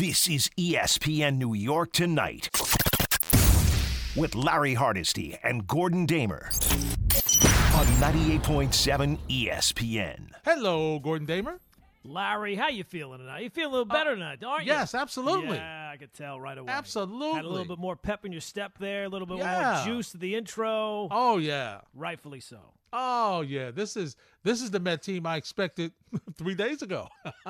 This is ESPN New York Tonight with Larry Hardesty and Gordon Damer on 98.7 ESPN. Hello, Gordon Damer. Larry, how you feeling tonight? You feel a little better tonight, aren't you? Uh, Yes, absolutely. Yeah, I could tell right away. Absolutely. Had a little bit more pep in your step there, a little bit Yeah. more juice to the intro. Oh yeah. Rightfully so. Oh yeah. This is this is the Met team I expected three days ago.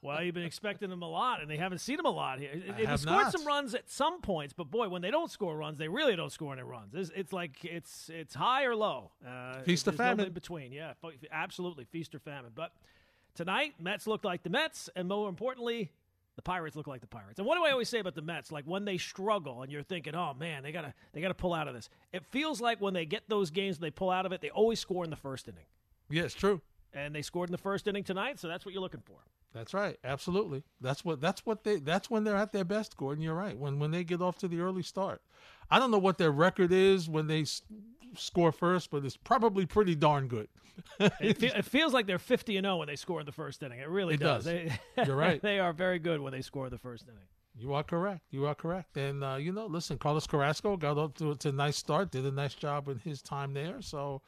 Well, you've been expecting them a lot, and they haven't seen them a lot here. They've scored not. some runs at some points, but boy, when they don't score runs, they really don't score any runs. It's, it's like it's it's high or low. Uh, Feast or famine. in between. Yeah, absolutely feast or famine. But tonight, Mets look like the Mets, and more importantly, the Pirates look like the Pirates. And what do I always say about the Mets? Like when they struggle, and you're thinking, "Oh man, they gotta they gotta pull out of this." It feels like when they get those games, they pull out of it. They always score in the first inning, yeah, it's true. and they scored in the first inning tonight. So that's what you're looking for. That's right. Absolutely. That's what that's what they that's when they're at their best, Gordon. You're right. When when they get off to the early start. I don't know what their record is when they score first, but it's probably pretty darn good. It, fe- it feels like they're 50 and 0 when they score in the first inning. It really It does. They, You're right. they are very good when they score in the first inning. You are correct. You are correct. And uh, you know, listen, Carlos Carrasco got up to, to a nice start, did a nice job in his time there. So,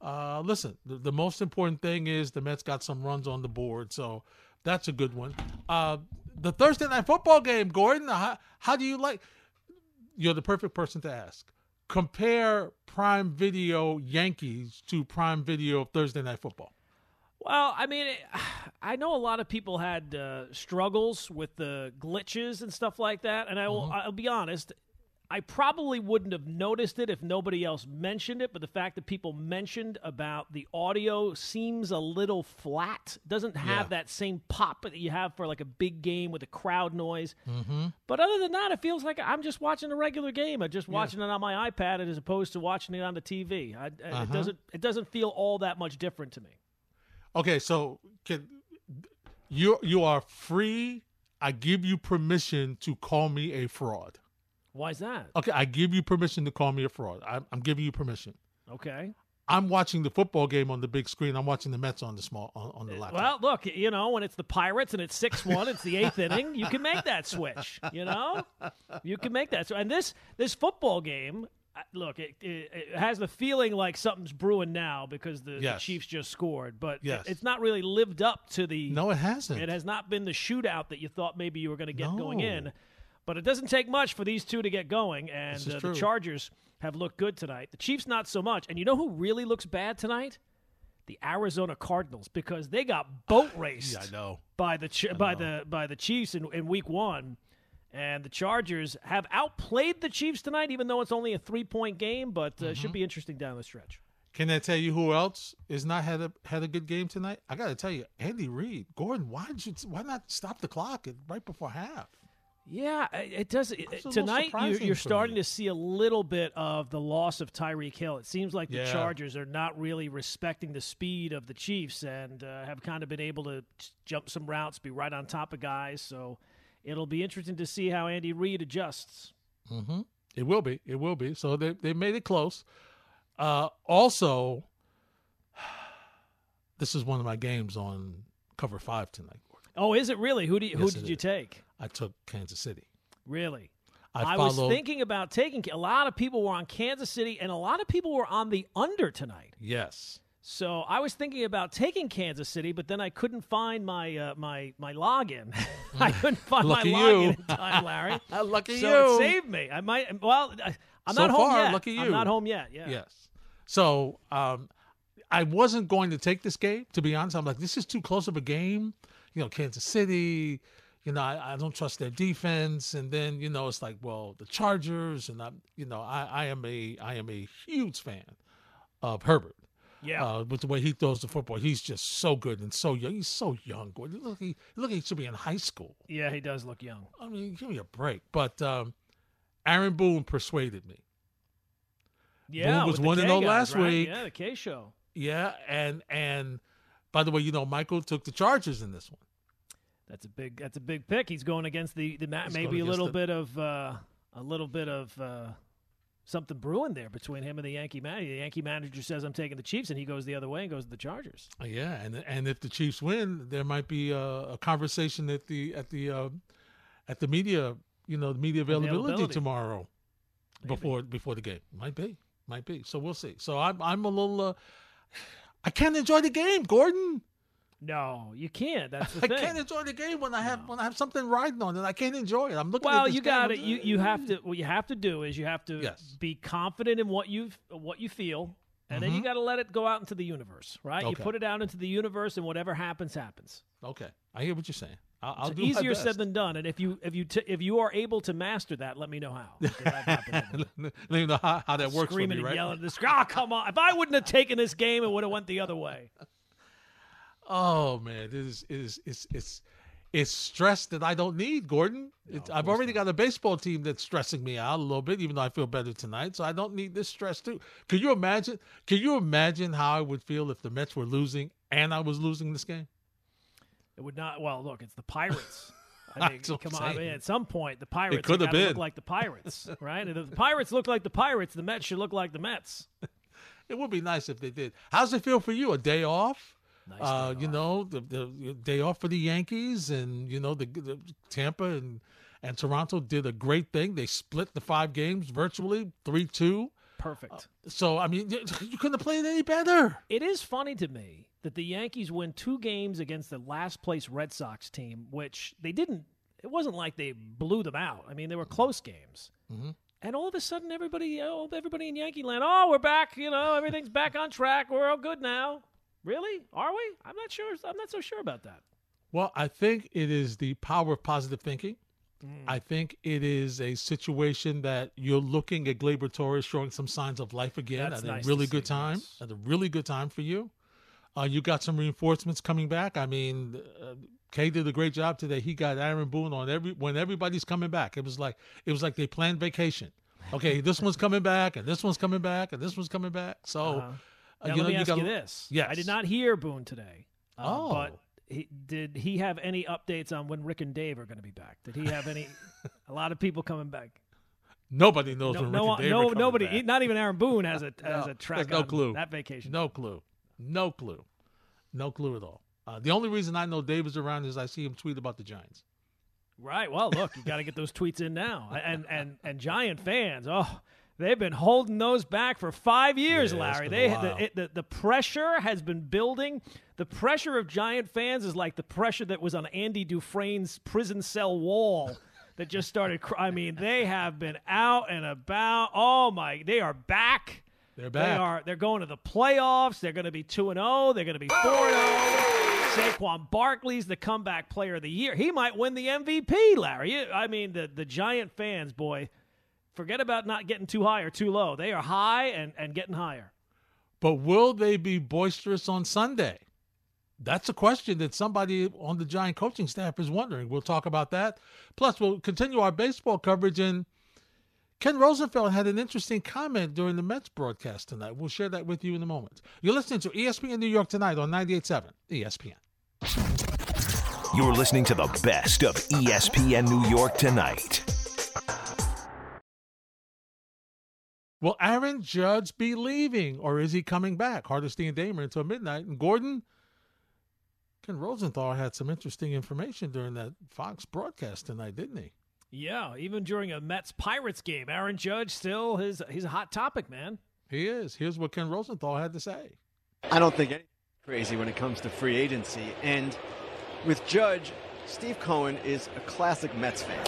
uh, listen, the, the most important thing is the Mets got some runs on the board. So that's a good one. Uh, the Thursday night football game, Gordon. How, how do you like? You're the perfect person to ask. Compare Prime Video Yankees to Prime Video Thursday night football. Well, I mean, it, I know a lot of people had uh, struggles with the glitches and stuff like that, and I will, I'll be honest. I probably wouldn't have noticed it if nobody else mentioned it, but the fact that people mentioned about the audio seems a little flat. Doesn't have Yeah. that same pop that you have for like a big game with a crowd noise. Mm-hmm. But other than that, it feels like I'm just watching a regular game. I'm just watching it on my iPad as opposed to watching it on the TV. I, It doesn't. It doesn't feel all that much different to me. Okay, so can you you are free. I give you permission to call me a fraud. Why is that? Okay, I give you permission to call me a fraud. I'm, I'm giving you permission. Okay. I'm watching the football game on the big screen. I'm watching the Mets on the small on, on the laptop. Well, look, you know, when it's the Pirates and it's six one, it's the eighth inning. You can make that switch. You know, you can make that. So, and this this football game, uh, look, it, it, it has the feeling like something's brewing now because the, the Chiefs just scored, but Yes. it- it's not really lived up to the. no, it hasn't. It has not been the shootout that you thought maybe you were going to get going in. But it doesn't take much for these two to get going, and uh, the. Chargers have looked good tonight. The Chiefs not so much. And you know who really looks bad tonight? The Arizona Cardinals because they got boat raced yeah, I know. by the Ch- by the by the Chiefs in, in Week One, and the Chargers have outplayed the Chiefs tonight, even though it's only a three point game. But uh, Mm-hmm. should be interesting down the stretch. Can I tell you who else is not had a had a good game tonight? I got to tell you, Andy Reid, Gordon. Why did you? Why not stop the clock right before half? Yeah, it it does. It, That's a little tonight, you're, you're starting me. to see a little bit of the loss of Tyreek Hill. It seems like the Yeah. Chargers are not really respecting the speed of the Chiefs and uh, have kind of been able to jump some routes, be right on top of guys. So it'll be interesting to see how Andy Reid adjusts. Mm-hmm. It will be. It will be. So they they made it close. Uh, also, this is one of my games on cover five tonight. Oh, is it really? Who do you, who Yes, did you is. take? I took Kansas City. Really? I, was followed. thinking about taking. A lot of people were on Kansas City, and a lot of people were on the under tonight. yes. So I was thinking about taking Kansas City, but then I couldn't find my uh, my my login. I couldn't find Lucky my you. login in time, Larry. Lucky so it saved me. I might. Well, I- I'm So not home far, yet. lucky I'm you. not home yet. Yeah. Yes. So um, I wasn't going to take this game. To be honest, I'm like, this is too close of a game. You know, Kansas City. You know, I, I don't trust their defense. And then you know, it's like, well, the Chargers, and I'm, you know, I, I am a I am a huge fan of Herbert. Yeah. Uh, with the way he throws the football, he's just so good and so young. He's so young. Look, he look, he should be in high school. yeah, he does look young. I mean, give me a break. But um, Aaron Boone persuaded me. Yeah, was one and K oh last right? week. Yeah, the K show. Yeah, and and by the way, you know, Michael took the Chargers in this one. That's a big. That's a big pick. He's going against the the He's maybe a little the- bit of uh, a little bit of uh, something brewing there between him and the Yankee manager. The Yankee manager says I'm taking the Chiefs, and he goes the other way and goes to the Chargers. Uh, Yeah, and and if the Chiefs win, there might be a, a conversation at the at the uh, at the media, you know, the media availability, Availability. tomorrow before before the game. Might be, might be. So we'll see. So I'm I'm a little. Uh, I can't enjoy the game, Gordon. No, you can't. That's the I thing. can't enjoy the game when I have when I have something riding on it. I can't enjoy it. I'm looking. at Well, this you got I'm you you have to what you have to do is you have to Yes. be confident in what you what you feel, and then you got to let it go out into the universe, right? You Mm-hmm. Put it out into the universe, and whatever happens, happens. Okay, I hear what you're saying. I'll, I'll It's do my easier said than done. And if you if you t- if you are able to master that, let me know how. 'Cause I've happened to me. Let me know how, how that works for Screaming me, and right? yelling screen. Oh, come on! If I wouldn't have taken this game, it would have went the other way. Oh man, it is it is it's it's it's stress that I don't need, Gordon. It's, I've already got a baseball team that's stressing me out a little bit, even though I feel better tonight. So I don't need this stress too. Can you imagine? Can you imagine how I would feel if the Mets were losing and I was losing this game? It would not. Well, look, it's the Pirates. I mean, come on. I mean, at some point, the Pirates could have gotta look been. like the Pirates, right? And if the Pirates look like the Pirates, the Mets should look like the Mets. It would be nice if they did. How's it feel for you? A day off? Nice uh, you know, the, the day off for the Yankees, and you know the, the Tampa and and Toronto did a great thing. They split the five games virtually three two. Perfect. So I mean, you you couldn't have played any better. It is funny to me that the Yankees win two games against the last place Red Sox team, which they didn't. It wasn't like they blew them out. I mean, they were close games. Mm-hmm. And all of a sudden, everybody, oh, everybody in Yankee land, oh, we're back. You know, everything's back on track. We're all good now. Really? Are we? I'm not sure. I'm not so sure about that. Well, I think it is the power of positive thinking. Mm. I think it is a situation that you're looking at Gleyber Torres showing some signs of life again That's at nice a really good time. yes. At a really good time for you. Uh, you got some reinforcements coming back. I mean, uh, Kay did a great job today. He got Aaron Boone on every when everybody's coming back. It was like it was like they planned vacation. Okay, this one's coming back, and this one's coming back, and this one's coming back. So, Uh-huh. Uh, Now, you let know, me you ask got you this. Yes. I did not hear Boone today. Uh, Oh. But he, did he have any updates on when Rick and Dave are going to be back? Did he have any? a lot of people coming back. Nobody knows No, when no, Rick and Dave are no coming nobody, back. not even Aaron Boone has a has No, a track. no on clue. that vacation. No clue. No clue. No clue at all. Uh, the only reason I know Dave is around is I see him tweet about the Giants. Right. Well, look, you got to get those tweets in now. And and and Giant fans, oh, they've been holding those back for five years, Yeah, Larry. They the, it, the the pressure has been building. The pressure of Giant fans is like the pressure that was on Andy Dufresne's prison cell wall. That just started. Cr- I mean, they have been out and about. Oh my, they are back. They're back. They are. They're going to the playoffs. They're going to be two and zero. They're going to be four and zero. Saquon Barkley's the comeback player of the year. He might win the MVP, Larry. I mean, the the Giant fans, boy, forget about not getting too high or too low. They are high and and getting higher. But will they be boisterous on Sunday? That's a question that somebody on the Giant coaching staff is wondering. We'll talk about that. Plus, we'll continue our baseball coverage. And Ken Rosenthal had an interesting comment during the Mets broadcast tonight. We'll share that with you in a moment. You're listening to ESPN New York tonight on 98.7 ESPN. You're listening to the best of ESPN New York tonight. Will Aaron Judge be leaving or is he coming back? Hardesty and Damer until midnight. And Gordon, Ken Rosenthal had some interesting information during that Fox broadcast tonight, didn't he? Yeah, even during a Mets Pirates game, Aaron Judge still his he's a hot topic, man. He is. Here's what Ken Rosenthal had to say. I don't think anything's crazy when it comes to free agency. And with Judge, Steve Cohen is a classic Mets fan.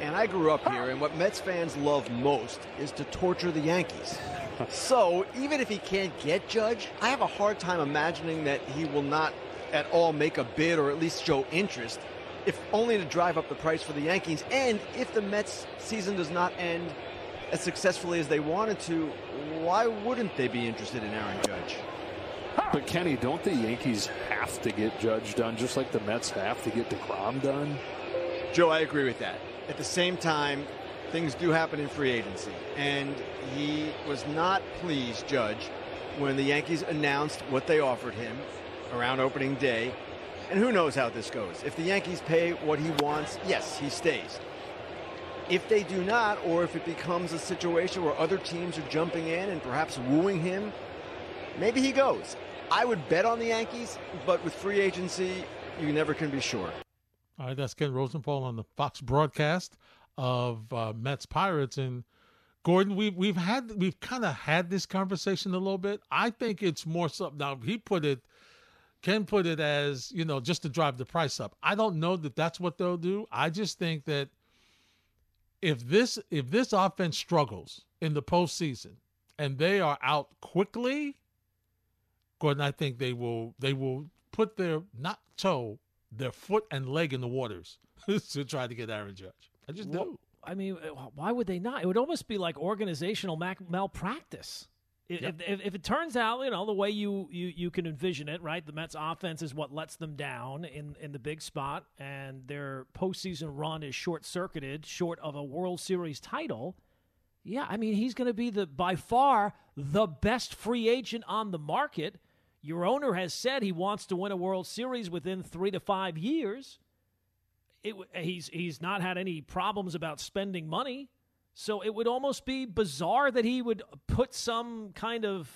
And I grew up here, and what Mets fans love most is to torture the Yankees. So even if he can't get Judge, I have a hard time imagining that he will not at all make a bid or at least show interest, if only to drive up the price for the Yankees. And if the Mets season does not end as successfully as they wanted to, why wouldn't they be interested in Aaron Judge? But Kenny, don't the Yankees have to get Judge done just like the Mets have to get DeGrom done? Joe, I agree with that. At the same time, things do happen in free agency. And he was not pleased, Judge, when the Yankees announced what they offered him around opening day. And who knows how this goes. If the Yankees pay what he wants, yes, he stays. If they do not, or if it becomes a situation where other teams are jumping in and perhaps wooing him, maybe he goes. I would bet on the Yankees, but with free agency, you never can be sure. All right, that's Ken Rosenthal on the Fox broadcast of uh, Mets Pirates and Gordon. We've we've had we've kind of had this conversation a little bit. I think it's more so now. He put it, Ken put it as you know just to drive the price up. I don't know that that's what they'll do. I just think that if this if this offense struggles in the postseason and they are out quickly, Gordon, I think they will they will put their not toe their foot and leg in the waters to try to get Aaron Judge. I just do. I mean, uh, why would they not? It would almost be like organizational malpractice. If, Yep. if, if it turns out, you know, the way you, you, you can envision it, right? The Mets offense is what lets them down in, in the big spot, and their postseason run is short circuited, short of a World Series title. Yeah, I mean, he's going to be the by far the best free agent on the market. Your owner has said he wants to win a World Series within three to five years. It, he's he's not had any problems about spending money, so it would almost be bizarre that he would put some kind of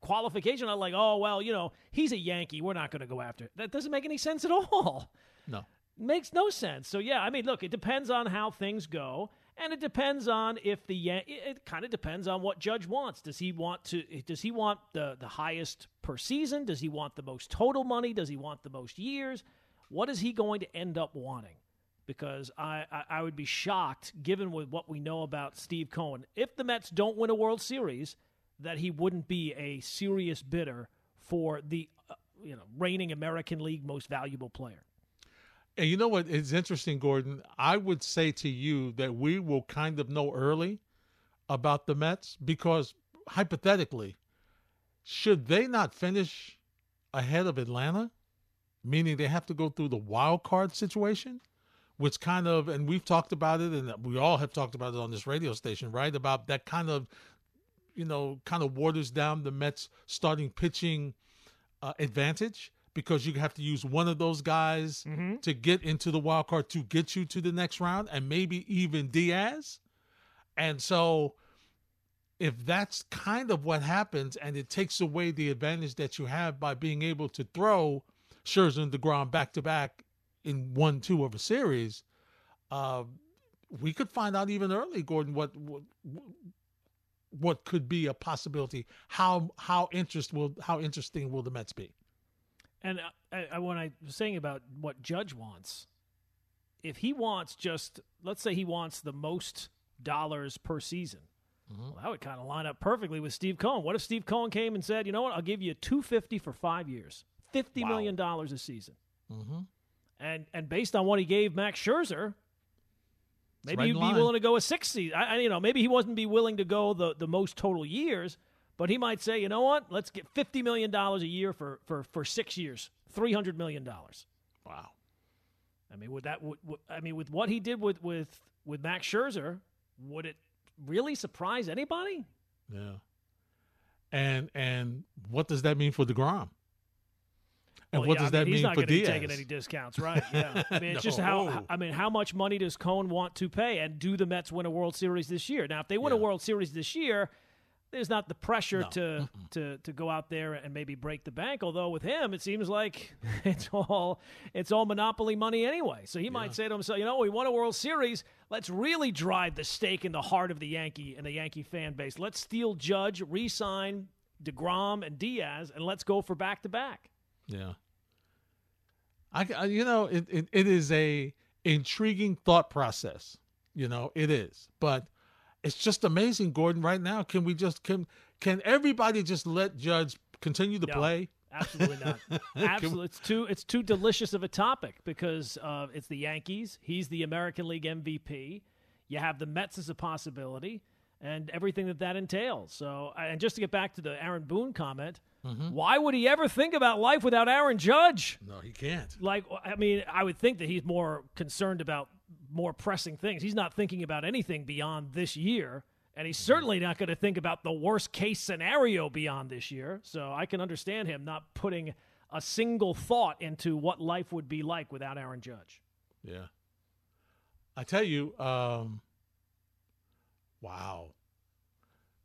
qualification on, like, oh well, you know, he's a Yankee, we're not going to go after. it. That doesn't make any sense at all No. makes no sense. So yeah, I mean, look, it depends on how things go, and it depends on if the it kind of depends on what Judge wants. Does he want to? Does he want the the highest per season? Does he want the most total money? Does he want the most years? What is he going to end up wanting? Because I, I, I would be shocked, given with what we know about Steve Cohen, if the Mets don't win a World Series, that he wouldn't be a serious bidder for the uh, you know reigning American League most valuable player. And you know what is interesting, Gordon? I would say to you that we will kind of know early about the Mets because hypothetically, should they not finish ahead of Atlanta, meaning they have to go through the wild card situation, which kind of, and we've talked about it, and we all have talked about it on this radio station, right? About that kind of, you know, kind of waters down the Mets starting pitching uh, advantage because you have to use one of those guys to get into the wild card to get you to the next round, and maybe even Diaz. And so, if that's kind of what happens, and it takes away the advantage that you have by being able to throw Scherzer and Degrom back to back in one two of a series, uh, we could find out even early, Gordon, what what what could be a possibility. How how interest will how interesting will the Mets be? And I, I, when I was saying about what Judge wants, if he wants just, let's say he wants the most dollars per season, well, that would kind of line up perfectly with Steve Cohen. What if Steve Cohen came and said, you know what, I'll give you two fifty for five years, fifty million dollars a season, Mm-hmm. and and based on what he gave Max Scherzer. Maybe right he'd be line. willing to go a six season. I, I, you know, maybe he wasn't be willing to go the, the most total years, but he might say, you know what, let's get fifty million dollars a year for, for, for six years, three hundred million dollars. Wow. I mean, would that? Would, would, I mean, with what he did with with with Max Scherzer, would it really surprise anybody? Yeah. And and what does that mean for Degrom? And Well, what yeah, does I that mean, for Diaz? he's mean not for Diaz? taking any discounts, right? Yeah. I mean, it's just how. I mean, how much money does Cohen want to pay, and do the Mets win a World Series this year? Now, if they win a World Series this year, there's not the pressure No. to to to go out there and maybe break the bank. Although with him, it seems like it's all it's all monopoly money anyway. So he might say to himself, you know, we won a World Series. Let's really drive the stake in the heart of the Yankee and the Yankee fan base. Let's steal Judge, re-sign Degrom and Diaz, and let's go for back to back. Yeah. I, I- you know it, it, it is a intriguing thought process. You know it is, but it's just amazing, Gordon. Right now, can we just can can everybody just let Judge continue to No. play? Absolutely not. Absolutely, it's too it's too delicious of a topic because uh, it's the Yankees. He's the American League MVP. You have the Mets as a possibility, and everything that that entails. So, and just to get back to the Aaron Boone comment, why would he ever think about life without Aaron Judge? No, he can't. Like, I mean, I would think that he's more concerned about more pressing things. He's not thinking about anything beyond this year. And he's certainly not going to think about the worst case scenario beyond this year. So I can understand him not putting a single thought into what life would be like without Aaron Judge. Yeah. I tell you, um, wow,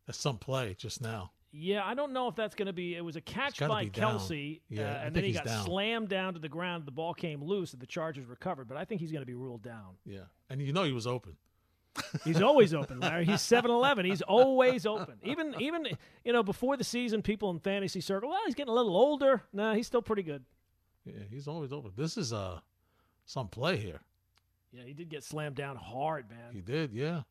that's some play just now. Yeah, I don't know if that's going to be. It was a catch by. Kelce, Yeah, uh, and then he got down. slammed down to the ground. The ball came loose, and the Chargers recovered. But I think he's going to be ruled down. Yeah, and you know he was open. He's always open, Larry. He's seven eleven. He's always open. Even even you know before the season, people in fantasy circle, well, he's getting a little older. Nah, he's still pretty good. Yeah, he's always open. This is uh some play here. Yeah, he did get slammed down hard, man. He did, yeah.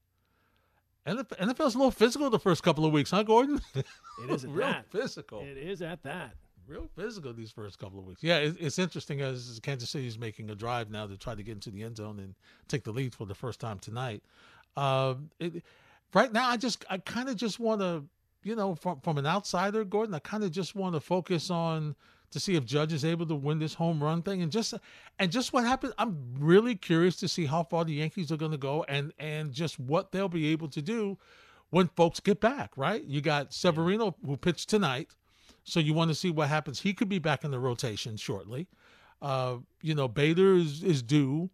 NFL's a little physical the first couple of weeks, huh, Gordon? It is at real that. physical. It is at that. real physical these first couple of weeks. Yeah, it, it's interesting as Kansas City is making a drive now to try to get into the end zone and take the lead for the first time tonight. Um, it, right now, I just I kind of just want to, you know, from from an outsider, Gordon, I kind of just want to focus on to see if Judge is able to win this home run thing and just and just what happens. I'm really curious to see how far the Yankees are going to go and and just what they'll be able to do when folks get back. Right, you got Severino who pitched tonight. So you want to see what happens. He could be back in the rotation shortly. Uh, you know, Bader is, is due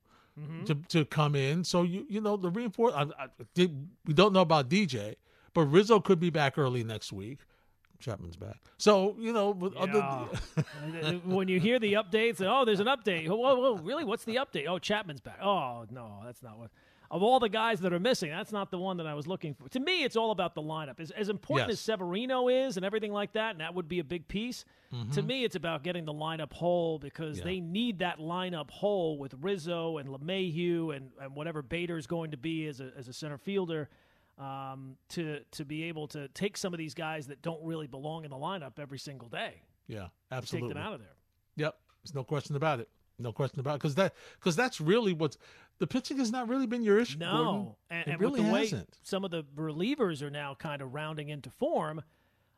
to, to come in. So you you know the reinforce. I, I, we don't know about DJ, but Rizzo could be back early next week. Chapman's back. So you know, with other, when you hear the updates, oh, there's an update. Whoa, whoa, really? What's the update? Oh, Chapman's back. Oh, no, that's not what. Of all the guys that are missing, that's not the one that I was looking for. To me, it's all about the lineup. As, as important Yes. as Severino is and everything like that, and that would be a big piece. To me, it's about getting the lineup whole because Mm-hmm. Yeah. they need that lineup whole with Rizzo and LeMahieu and, and whatever Bader's going to be as a, as a center fielder um, to to be able to take some of these guys that don't really belong in the lineup every single day. yeah, absolutely. Take them out of there. Yep, there's no question about it. No question about it. Because that because that's really what's the pitching has not really been your issue. Gordon. No, and, it and really with the hasn't. some of the relievers are now kind of rounding into form,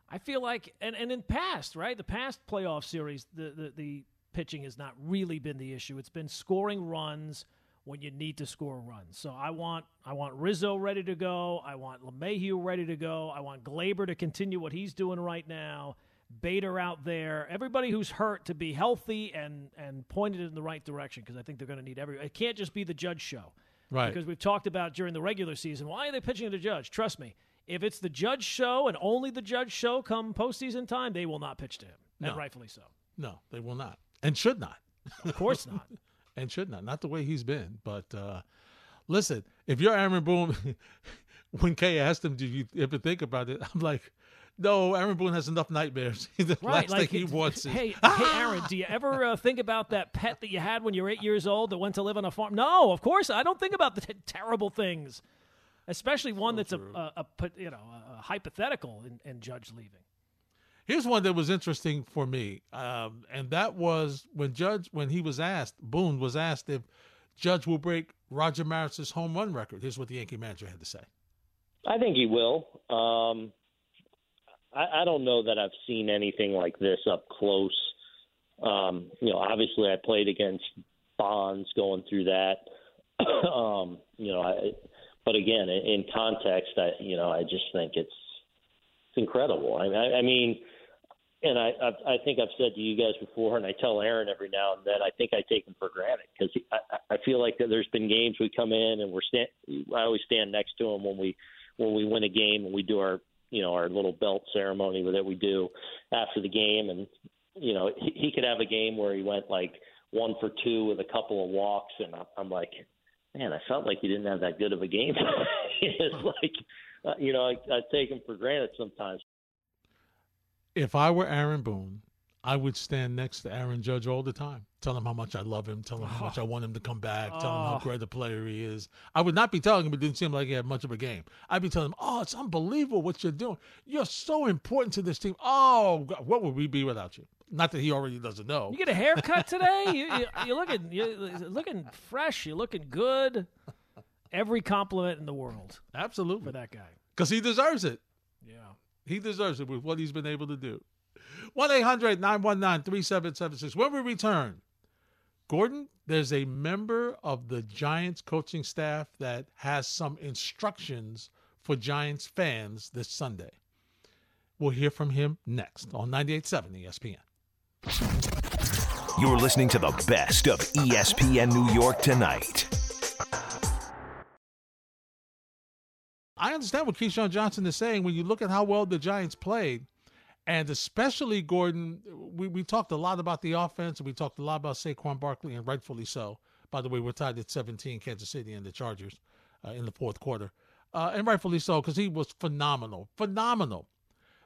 I feel like, and, and in past, right, the past playoff series, the, the the pitching has not really been the issue. It's been scoring runs when you need to score runs. So I want I want Rizzo ready to go. I want LeMahieu ready to go. I want Gleyber to continue what he's doing right now. Bader out there, everybody who's hurt to be healthy and and pointed in the right direction because I think they're going to need every. It can't just be the Judge show. Right. Because we've talked about during the regular season, why are they pitching to the judge? Trust me, if it's the judge show and only the judge show come postseason time, they will not pitch to him. And No. rightfully so. No, they will not and should not. Of course not. and should not. Not the way he's been. But uh, listen, if you're Aaron Boone, when Kay asked him, "Do you ever think about it?" I'm like, "No, Aaron Boone has enough nightmares. the Right. last like, thing he wants is hey, hey, Aaron, do you ever uh, think about that pet that you had when you were eight years old that went to live on a farm? No, of course I don't think about the t- terrible things, especially one that's a, a, a you know a, a hypothetical in, in Judge leaving. Here's one that was interesting for me, um, and that was when Judge, when he was asked, Boone was asked if Judge will break Roger Maris's home run record. Here's what the Yankee manager had to say. I think he will. Um, I, I don't know that I've seen anything like this up close. Um, you know, obviously I played against Bonds going through that. um, you know, I, but again, in, context, I you know I just think it's it's incredible. I, I mean, and I, I I think I've said to you guys before, and I tell Aaron every now and then. I think I take him for granted because I, I feel like there's been games we come in and we're stand. I always stand next to him when we when we win a game and we do our you know our little belt ceremony that we do after the game, and you know he, he could have a game where he went like one for two with a couple of walks, and I'm, I'm like, man, I felt like he didn't have that good of a game. it's like, uh, you know, I, I take him for granted sometimes. If I were Aaron Boone, I would stand next to Aaron Judge all the time, tell him how much I love him, tell him how much I want him to come back, tell him how Oh. great a player he is. I would not be telling him it didn't seem like he had much of a game. I'd be telling him, oh, it's unbelievable what you're doing. You're so important to this team. Oh, God, what would we be without you? Not that he already doesn't know. You get a haircut today. you, you, you're looking you're looking fresh. You're looking good. Every compliment in the world Absolutely. for that guy. Because he deserves it. He deserves it with what he's been able to do. 1 800 919 3776. When we return, Gordon, there's a member of the Giants coaching staff that has some instructions for Giants fans this Sunday. We'll hear from him next on 98.7 ESPN. You're listening to the best of ESPN New York tonight. I understand what Keyshawn Johnson is saying. When you look at how well the Giants played, And especially Gordon, we, we talked a lot about the offense, and we talked a lot about Saquon Barkley, and rightfully so. By the way, we're tied at 17, Kansas City and the Chargers uh, in the fourth quarter, uh, and rightfully so because he was phenomenal, phenomenal.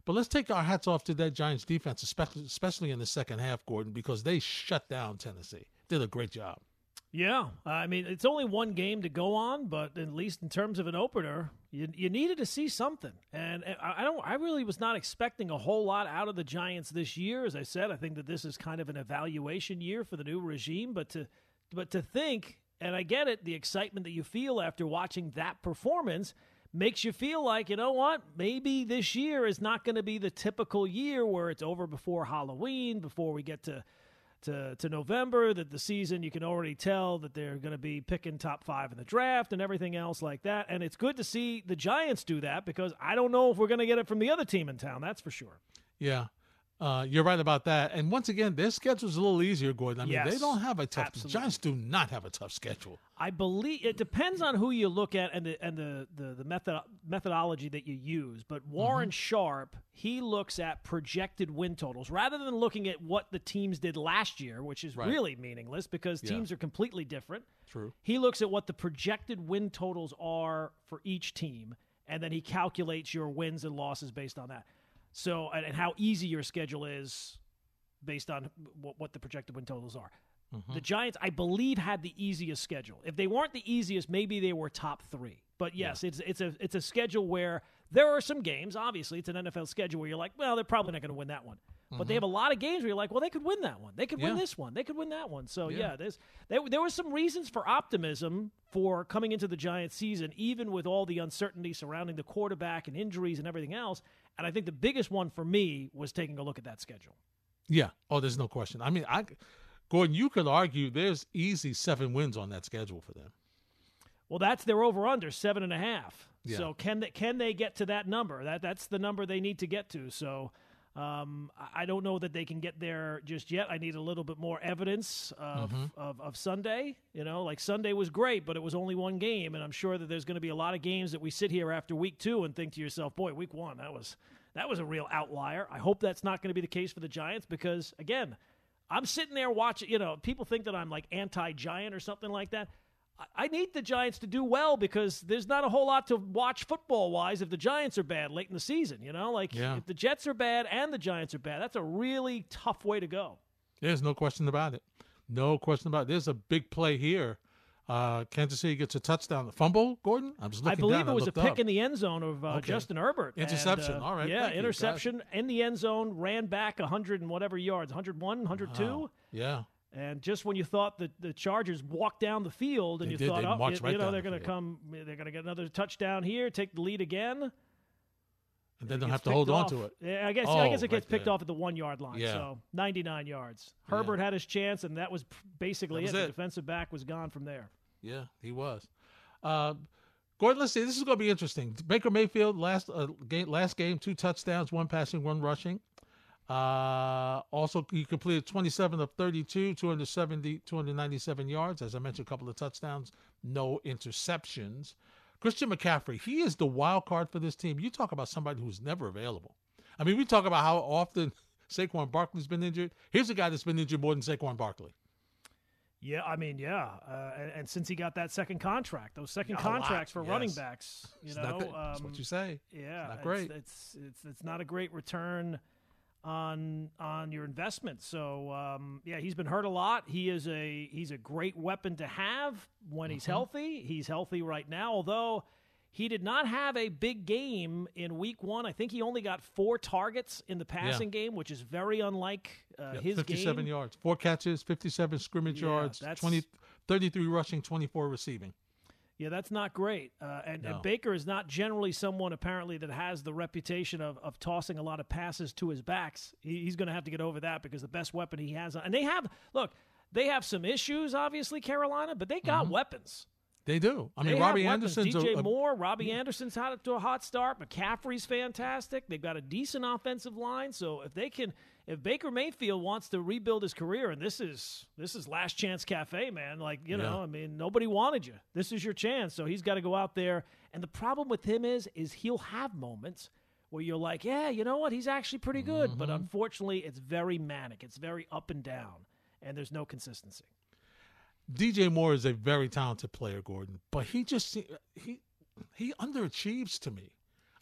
But let's take our hats off to that Giants defense, especially especially in the second half, Gordon, because they shut down Tennessee. Did a great job. Yeah, I mean it's only one game to go on, but at least in terms of an opener, you you needed to see something. And I don't, I really was not expecting a whole lot out of the Giants this year. As I said, I think that this is kind of an evaluation year for the new regime. But to, but to think, and I get it, the excitement that you feel after watching that performance makes you feel like you know what, maybe this year is not going to be the typical year where it's over before Halloween, before we get to to, to November, that the season you can already tell that they're going to be picking top five in the draft and everything else like that. And it's good to see the Giants do that because I don't know if we're going to get it from the other team in town. That's for sure. Yeah. Uh, you're right about that. And once again, their schedule's a little easier, Gordon. I mean, yes, they don't have a tough. absolutely. Giants do not have a tough schedule. I believe it depends on who you look at and the and the the, the method methodology that you use. But Warren Sharp, he looks at projected win totals rather than looking at what the teams did last year, which is Right. really meaningless because Yeah. teams are completely different. True. He looks at what the projected win totals are for each team, and then he calculates your wins and losses based on that. So, and, and how easy your schedule is based on what, what the projected win totals are. Mm-hmm. The Giants, I believe, had the easiest schedule. If they weren't the easiest, maybe they were top three. But yes, it's it's a it's a schedule where there are some games. Obviously, it's an NFL schedule where you're like, well, they're probably not going to win that one. But they mm-hmm. have a lot of games where you're like, well, they could win that one. They could win this one. They could win that one. So Yeah. yeah, there's there, there were some reasons for optimism for coming into the Giants season, even with all the uncertainty surrounding the quarterback and injuries and everything else. And I think the biggest one for me was taking a look at that schedule. Yeah. Oh, there's no question. I mean, I, Gordon, you could argue there's easy seven wins on that schedule for them. Well, that's their over under seven and a half. Yeah. So can they can they get to that number? That that's the number they need to get to. So um, I- don't know that they can get there just yet. I need a little bit more evidence of, Mm-hmm. of, of Sunday. You know, like Sunday was great, but it was only one game, and I'm sure that there's going to be a lot of games that we sit here after week two and think to yourself, "Boy, week one that was that was a real outlier." I hope that's not going to be the case for the Giants because again, I'm sitting there watching. You know, people think that I'm like anti-Giant or something like that. I- need the Giants to do well because there's not a whole lot to watch football wise if the Giants are bad late in the season. You know, like Yeah. if the Jets are bad and the Giants are bad, that's a really tough way to go. There's no question about it. No question about it. There's a big play here. Uh, Kansas City gets a touchdown. The fumble, Gordon? I was I looking believe down. it was a pick up. in the end zone of uh, Okay. Justin Herbert. and, Interception. uh, All right. Yeah, Thank you, interception in the end zone, ran back 100 and whatever yards, 101, 102. Wow. Yeah. And just when you thought that the Chargers walked down the field and They you did. thought, They oh, you, right you know, they're the going to come, they're going to get another touchdown here, take the lead again. And then It they'll have to hold picked on to it. Yeah, I guess I Oh, guess it gets right picked there. off at the one yard line. Yeah. So 99 yards. Yeah. Herbert had his chance, and that was basically That was it. The defensive back was gone from there. Yeah, he was. Uh, Gordon, let's see. This is going to be interesting. Baker Mayfield last uh, game, last game, two touchdowns, one passing, one rushing. Uh, also, he completed 27 of 32, 270, 297 yards. As I mentioned, a couple of touchdowns, no interceptions. Christian McCaffrey, he is the wild card for this team. You talk about somebody who's never available. I mean, we talk about how often Saquon Barkley's been injured. Here's a guy that's been injured more than Saquon Barkley. Yeah, I mean, yeah, uh, and, and since he got that second contract, those second A lot, contracts for running backs, you It's know, good. That's um, what you say. Yeah, not great. It's, it's it's it's not a great return on on your investment. So um, yeah, he's been hurt a lot. He is a he's a great weapon to have when he's Mm-hmm. healthy. He's healthy right now, although. He did not have a big game in week one. I think he only got four targets in the passing game, which is very unlike uh, Yeah, his 57 game. yards, four catches, 57 scrimmage Yeah, yards, that's- 20, 33 rushing, 24 receiving. Yeah, that's not great. Uh, and, and Baker is not generally someone apparently that has the reputation of, of tossing a lot of passes to his backs. He, he's going to have to get over that because the best weapon he has, and they have look, they have some issues, obviously Carolina, but they got weapons. They do. I mean, They Robbie. Anderson's DJ a, a- Moore, Robbie Anderson's hot to a hot start. McCaffrey's fantastic. They've got a decent offensive line. So if they can, if Baker Mayfield wants to rebuild his career, and this is this is last chance cafe, man. Like you know, I mean, nobody wanted you. This is your chance. So he's got to go out there. And the problem with him is, is he'll have moments where you're like, yeah, you know what, he's actually pretty good. Mm-hmm. But unfortunately, it's very manic. It's very up and down, and there's no consistency. DJ Moore is a very talented player, Gordon, but he just he he underachieves to me.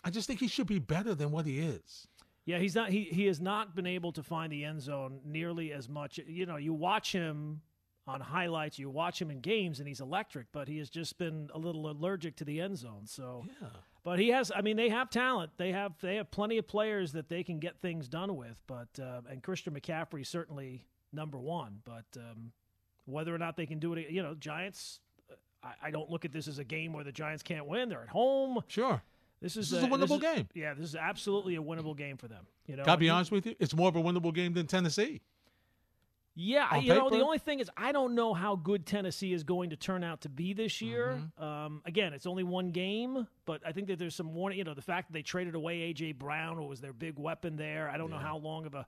I just think he should be better than what he is. Yeah, he's not. He he has not been able to find the end zone nearly as much. You know, you watch him on highlights, you watch him in games, and he's electric. But he has just been a little allergic to the end zone. So, Yeah. but he has. I mean, they have talent. They have they have plenty of players that they can get things done with. But uh, and Christian McCaffrey certainly number one. But um, whether or not they can do it, you know, Giants. I, I don't look at this as a game where the Giants can't win. They're at home. Sure. This is, This is a winnable is- game. Yeah, this is absolutely a winnable game for them. You know, Gotta be honest with you, it's more of a winnable game than Tennessee. Yeah, On you know, the only thing is I don't know how good Tennessee is going to turn out to be this year. Mm-hmm. Um, again, it's only one game, but I think that there's some warning. You know, the fact that they traded away AJ Brown, who was their big weapon there. I don't know how long of a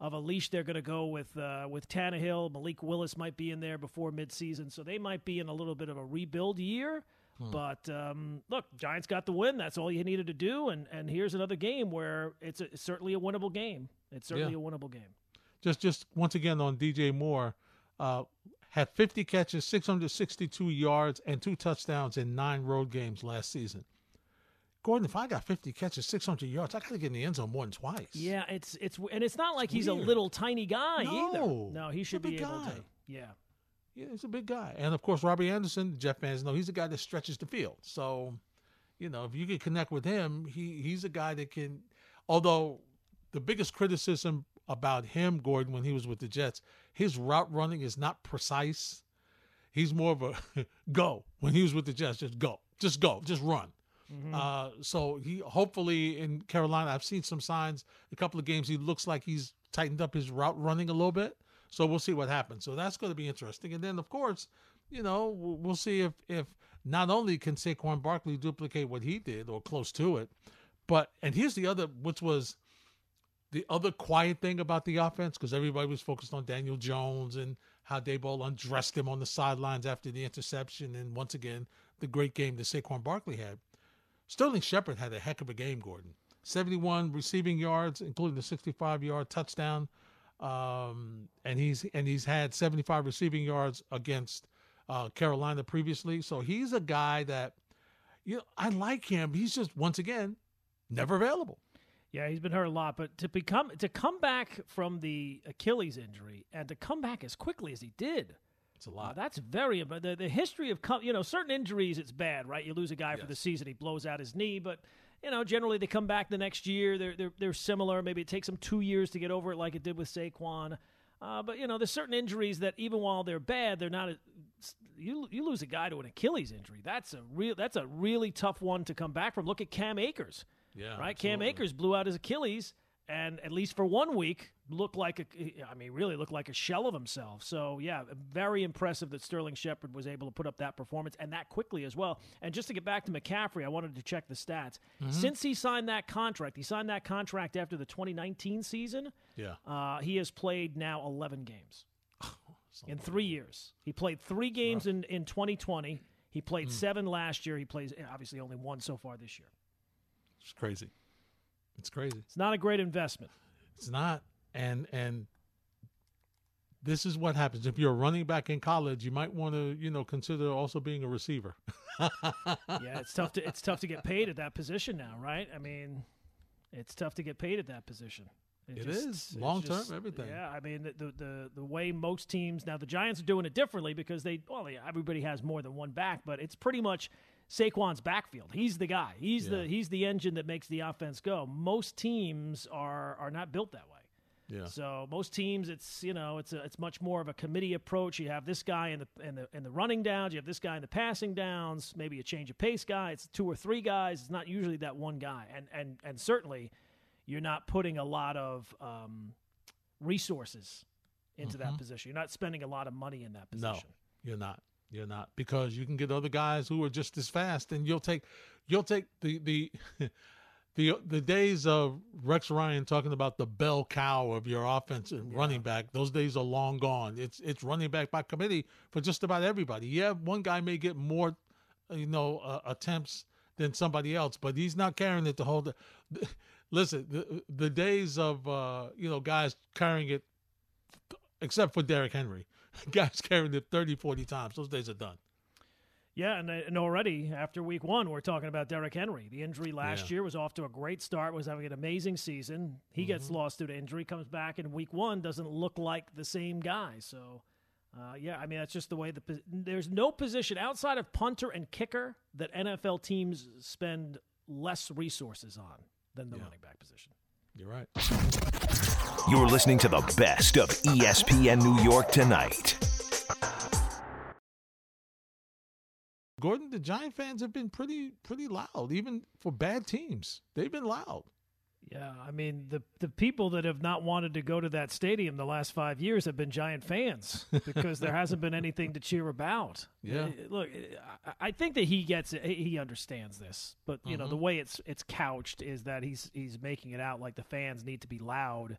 of a leash they're going to go with uh, with Tannehill. Malik Willis might be in there before midseason, so they might be in a little bit of a rebuild year. Hmm. But um, look, Giants got the win. That's all you needed to do. And and here's another game where it's, a, it's certainly a winnable game. It's certainly Yeah. a winnable game. Just just once again on DJ Moore, uh, had 50 catches, 662 yards, and two touchdowns in nine road games last season. Gordon, if I got 50 catches, 600 yards, I got to get in the end zone more than twice. Yeah, it's it's and it's not like he's a little tiny guy No, either. No, he should be big able guy. to. Yeah. Yeah, he's a big guy. And of course, Robbie Anderson, the Jets fans know he's a guy that stretches the field. So, you know, if you can connect with him, he he's a guy that can. Although the biggest criticism about him, Gordon, when he was with the Jets, his route running is not precise. He's more of a go when he was with the Jets. Just go, just go, just run. Uh, so he hopefully in Carolina, I've seen some signs. A couple of games, he looks like he's tightened up his route running a little bit. So we'll see what happens. So that's going to be interesting. And then of course, you know, we'll we'll see if if not only can Saquon Barkley duplicate what he did or close to it, but and here's the other, which was the other quiet thing about the offense because everybody was focused on Daniel Jones and how Daboll undressed him on the sidelines after the interception, and once again the great game that Saquon Barkley had. Sterling Shepard had a heck of a game, Gordon. 71 receiving yards, including the 65 yard touchdown. Um, and he's and he's had 75 receiving yards against uh, Carolina previously. So he's a guy that you know I like him. He's just once again never available. Yeah, he's been hurt a lot, but to become to come back from the Achilles injury and to come back as quickly as he did, It's a lot. that's very. The, the history of you know certain injuries, it's bad, right? You lose a guy for the season, he blows out his knee, but you know generally they come back the next year. They're they're they're similar. Maybe it takes them two years to get over it, like it did with Saquon. Uh, but you know, there's certain injuries that even while they're bad, they're not. You you lose a guy to an Achilles injury. That's a real. That's a really tough one to come back from. Look at Cam Akers. Yeah, right? Cam. Akers blew out his Achilles, and at least for one week, looked like a. I mean, really looked like a shell of himself. So yeah, very impressive that Sterling Shepard was able to put up that performance and that quickly as well. And just to get back to McCaffrey, I wanted to check the stats. Mm-hmm. Since he signed that contract, he signed that contract after the 2019 season. Yeah. Uh, he has played now 11 games in three years. He played three games in, in 2020. He played seven last year. He plays obviously only one so far this year. It's crazy. It's crazy. It's not a great investment. It's not. And and this is what happens if you're a running back in college. You might want to, you know, consider also being a receiver. yeah, it's tough to it's tough to get paid at that position now, right? I mean, it's tough to get paid at that position. It just- is. Long term, just- everything. Yeah, I mean the, the the the way most teams now the Giants are doing it differently because they well everybody has more than one back, but it's pretty much Saquon's backfield. He's the guy. He's Yeah. the he's the engine that makes the offense go. Most teams are are not built that way. Yeah. So most teams, it's you know, it's a, it's much more of a committee approach. You have this guy in the in the in the running downs. You have this guy in the passing downs. Maybe a change of pace guy. It's two or three guys. It's not usually that one guy. And and and certainly, you're not putting a lot of um, resources into that position. You're not spending a lot of money in that Mm-hmm. No, position. you're not. You're not because you can get other guys who are just as fast, and you'll take, you'll take the the. The, the days of Rex Ryan talking about the bell cow of your offense and running back, those days are long gone. It's it's running back by committee for just about everybody. Yeah, one guy may get more, you know, uh, attempts than somebody else, but he's not carrying it to hold. The, listen, the, the days of uh, you know guys carrying it, except for Derrick Henry, guys carrying it 30, 40 times. Those days are done. Yeah, and, and already after week one, we're talking about Derrick Henry. The injury last Yeah. year was off to a great start, was having an amazing season. He gets lost due to injury, comes back in week one, doesn't look like the same guy. So, uh, yeah, I mean, that's just the way the there's no position outside of punter and kicker that NFL teams spend less resources on than the running back position. You're right. You're listening to the best of ESPN New York tonight. Gordon, the Giant fans have been pretty pretty loud, even for bad teams. They've been loud. Yeah, I mean the the people that have not wanted to go to that stadium the last five years have been Giant fans because there hasn't been anything to cheer about. Yeah. Uh, look, I, I think that he gets it. He understands this, but you know the way it's it's couched is that he's he's making it out like the fans need to be loud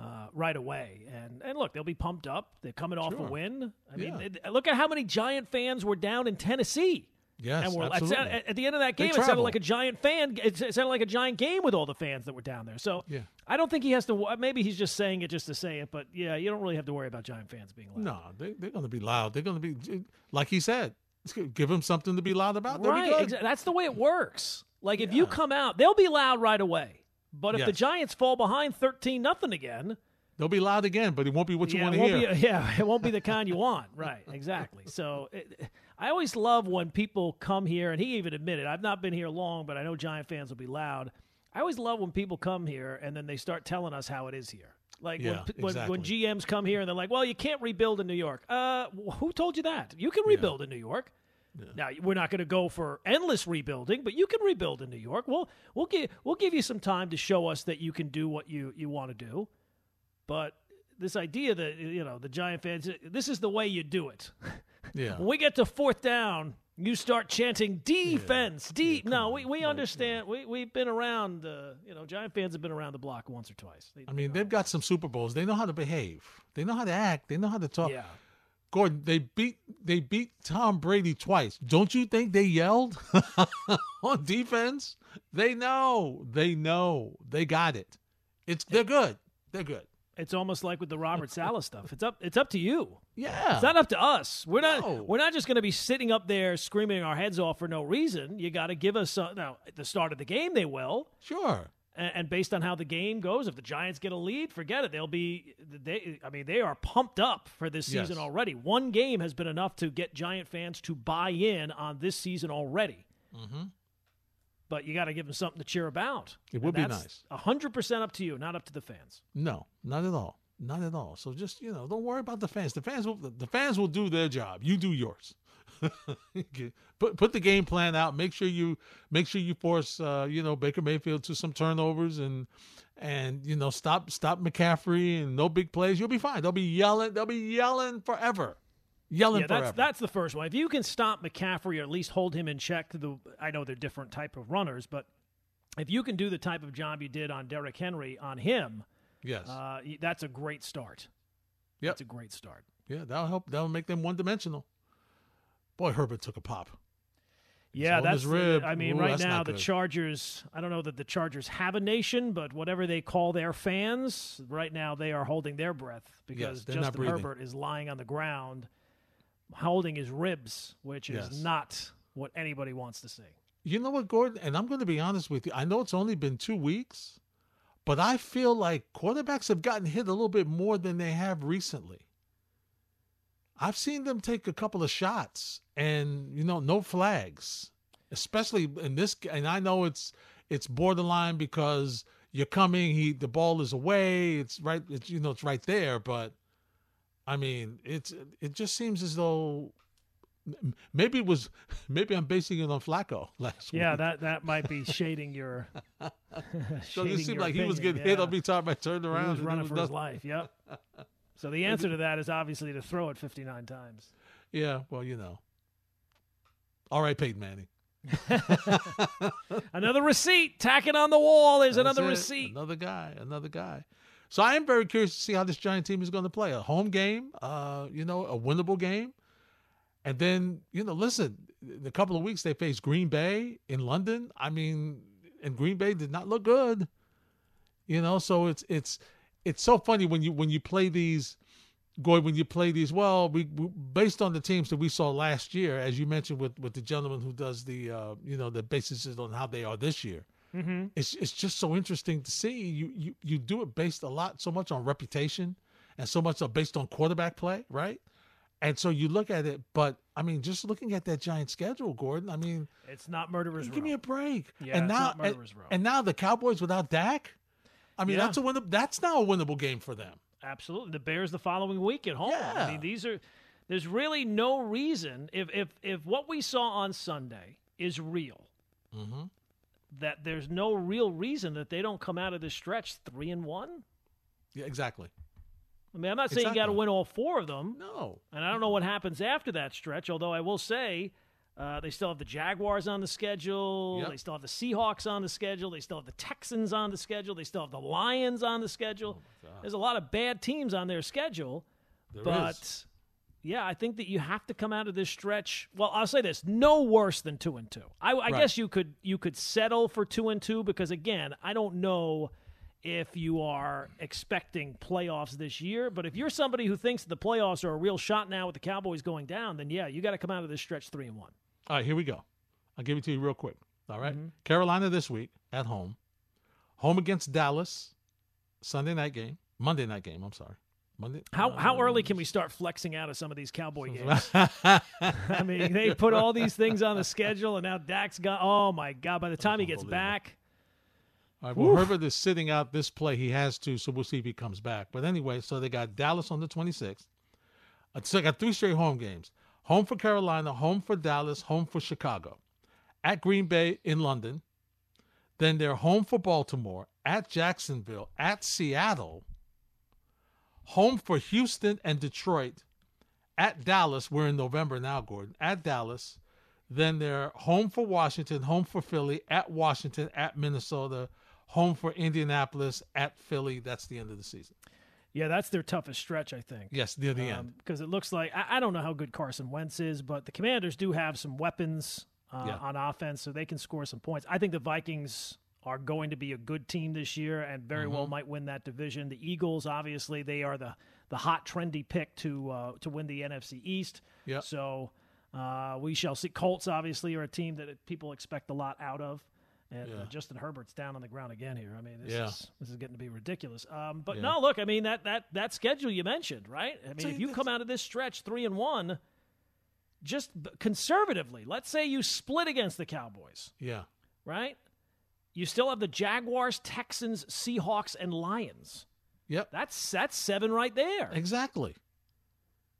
uh, right away. And and look, they'll be pumped up. They're coming off a win. I mean, Yeah. it- look at how many Giant fans were down in Tennessee. Yes, and we're, at, absolutely. at, at the end of that game, it sounded like a giant fan. It sounded like a giant game with all the fans that were down there. So Yeah. I don't think he has to. Maybe he's just saying it just to say it. But yeah, you don't really have to worry about giant fans being loud. No, they, they're going to be loud. They're going to be like he said. Give them something to be loud about. They'll right? that's the way it works. Like if you come out, they'll be loud right away. But if the Giants fall behind thirteen nothing again, They'll be loud again, but it won't be what you yeah, want to hear. Be, yeah, it won't be the kind you want. Right, exactly. So it, I always love when people come here, and he even admitted, I've not been here long, but I know Giant fans will be loud. I always love when people come here and then they start telling us how it is here. Like Yeah, when, when, exactly. when GMs come here and they're like, well, you can't rebuild in New York. Uh, who told you that? You can rebuild in New York. Now we're not going to go for endless rebuilding, but you can rebuild in New York. We'll we'll give we'll give you some time to show us that you can do what you you want to do. But this idea that you know the Giant fans, this is the way you do it. Yeah. When we get to fourth down, you start chanting defense. De- no, we, we understand. We we've been around. Uh, you know, Giant fans have been around the block once or twice. They- I mean, they've got some Super Bowls. They know how to behave. They know how to act. They know how to talk. yeah. Gordon, they beat they beat Tom Brady twice. Don't you think they yelled on defense? They know. They know. They got it. It's they're good. They're good. It's almost like with the Robert Saleh stuff. It's up. It's up to you. Yeah. It's not up to us. We're not. No. We're not just going to be sitting up there screaming our heads off for no reason. You got to give us some. Now, at the start of the game, they will. sure. And, based on how the game goes, if the Giants get a lead, forget it. They'll be. They. I mean, they are pumped up for this season Yes. already. One game has been enough to get Giant fans to buy in on this season already. Mm-hmm. But you got to give them something to cheer about. It would be that's hundred percent up to you, not up to the fans. No, not at all. Not at all. So just you know, don't worry about the fans. The fans will the fans will do their job. You do yours. Put put the game plan out. Make sure you make sure you force uh, you know Baker Mayfield to some turnovers and and you know stop stop McCaffrey and no big plays. You'll be fine. They'll be yelling. They'll be yelling forever. Yelling Yeah, forever. that's that's the first one. If you can stop McCaffrey or at least hold him in check, the I know they're different type of runners, but if you can do the type of job you did on Derrick Henry on him, yes. uh, that's a great start. Yep. That's a great start. yeah, that'll help. That'll make them one dimensional. Boy, Herbert took a pop. Yeah, that's. his the- rib. I mean, Ooh, right now the good. Chargers. I don't know that the Chargers have a nation, but whatever they call their fans, right now they are holding their breath because they're Justin. Herbert is lying on the ground, holding his ribs, which is Yes. not what anybody wants to see. You know what, Gordon? And I'm going to be honest with you. I know it's only been two weeks, but I feel like quarterbacks have gotten hit a little bit more than they have recently. I've seen them take a couple of shots and, you know, no flags, especially in this. And I know it's it's borderline because you're coming, he the ball is away, it's right, it's you know, it's right there. But I mean, it's it just seems as though maybe it was maybe I'm basing it on Flacco last week. Yeah, that that might be shading your. So shading it seemed like he was opinion, getting hit every time I turned He around. was running was for his life. Yep. So the answer to that is obviously to throw it 59 times. Yeah, well, you know. All right, Peyton Manning. Another receipt. tacking on the wall. There's That's another it. receipt. Another guy. Another guy. So I am very curious to see how this Giant team is going to play. A home game, uh, you know, a winnable game. And then, you know, listen, in a couple of weeks they face Green Bay in London. I mean, and Green Bay did not look good. You know, so it's it's it's so funny when you when you play these Goy, when you play these, well, we, we, based on the teams that we saw last year, as you mentioned with with the gentleman who does the uh, you know the basis on how they are this year. Mm-hmm. It's it's just so interesting to see you you you do it based a lot so much on reputation and so much based on quarterback play, right? And so you look at it, but I mean, just looking at that giant schedule, Gordon. I mean, it's not murderers. Give row. me a break. Yeah, and it's now, not murderers and, row. and now the Cowboys without Dak. I mean, Yeah. that's a win. That's now a winnable game for them. Absolutely. The Bears the following week at home. I Yeah. mean, these are there's really no reason if if if what we saw on Sunday is real, Mm-hmm. that there's no real reason that they don't come out of this stretch three and one. Yeah, exactly. I mean, I'm not saying you got to win all four of them, No. and I don't know what happens after that stretch. Although I will say. Uh, they still have the Jaguars on the schedule. Yep. They still have the Seahawks on the schedule. They still have the Texans on the schedule. They still have the Lions on the schedule. There's a lot of bad teams on their schedule. There but is. yeah, I think that you have to come out of this stretch. Well, I'll say this: no worse than two and two. I, I Right. guess you could you could settle for two and two because again, I don't know if you are expecting playoffs this year. But if you're somebody who thinks the playoffs are a real shot now with the Cowboys going down, then yeah, you got to come out of this stretch three and one. All right, here we go. I'll give it to you real quick. All right? Mm-hmm. Carolina this week at home. Home against Dallas. Sunday night game. Monday night game. I'm sorry. Monday. How uh, how early can we start flexing out of some of these Cowboy games? I mean, they put all these things on the schedule, and now Dak's got. Oh my God! By the time he gets back, All right, well, Herbert is sitting out this play. He has to, so we'll see if he comes back. But anyway, so they got Dallas on the 26th. Uh, So they got three straight home games home for Carolina, home for Dallas, home for Chicago, at Green Bay in London. Then they're home for Baltimore, at Jacksonville, at Seattle, home for Houston and Detroit, at Dallas. We're in November now, Gordon, at Dallas. Then they're home for Washington, home for Philly, at Washington, at Minnesota, home for Indianapolis, at Philly. That's the end of the season. Yeah, that's their toughest stretch, I think. Yes, near the end. because it looks like I, I don't know how good Carson Wentz is, but the Commanders do have some weapons uh, Yeah. on offense, so they can score some points. I think the Vikings are going to be a good team this year and very Mm-hmm. well might win that division. The Eagles, obviously, they are the the hot trendy pick to uh, to win the NFC East. Yeah. So uh, we shall see. Colts obviously are a team that people expect a lot out of. And uh, Justin Herbert's down on the ground again here. I mean, this Yeah. is this is getting to be ridiculous. Um, but Yeah. no, look, I mean that that that schedule you mentioned, right? I mean, So if you that's- come out of this stretch three and one, just b- conservatively, let's say you split against the Cowboys, Yeah. right? You still have the Jaguars, Texans, Seahawks, and Lions. Yep. That's that's seven right there. Exactly.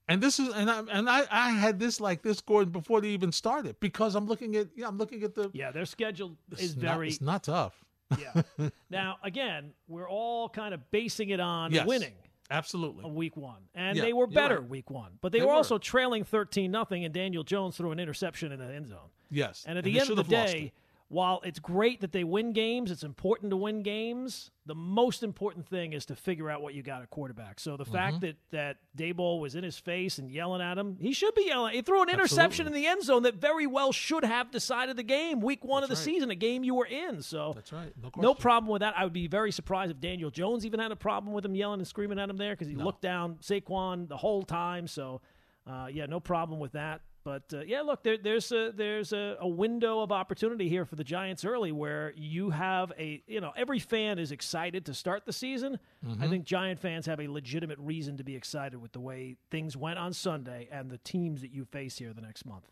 And this is and I and I, I had this like this Gordon before they even started because I'm looking at yeah I'm looking at the Yeah, their schedule is not- very it's not tough. yeah. Now again, we're all kind of basing it on Yes. winning. Absolutely. of week one, and Yeah, they were better right. week one. But they, They were, were. also trailing thirteen nothing, and Daniel Jones threw an interception in the end zone. Yes. And at they the end of the should have lost day. While it's great that they win games, it's important to win games. The most important thing is to figure out what you got at quarterback. So the Mm-hmm. fact that that Daboll was in his face and yelling at him, he should be yelling. He threw an interception Absolutely. in the end zone that very well should have decided the game, week one of the right. season, a game you were in. So That's right. No, no problem with that. I would be very surprised if Daniel Jones even had a problem with him yelling and screaming at him there because he looked down Saquon the whole time. So, uh, yeah, no problem with that. But uh, yeah, look, there, there's a there's a, a window of opportunity here for the Giants early where you have a you know every fan is excited to start the season. Mm-hmm. I think Giant fans have a legitimate reason to be excited with the way things went on Sunday and the teams that you face here the next month.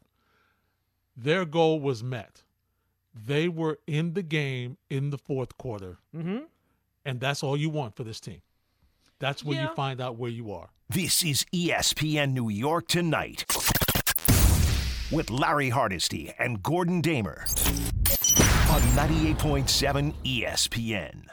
Their goal was met. They were in the game in the fourth quarter. Mm-hmm. And that's all you want for this team. That's when Yeah. you find out where you are. This is ESPN New York tonight with Larry Hardesty and Gordon Damer on 98.7 ESPN.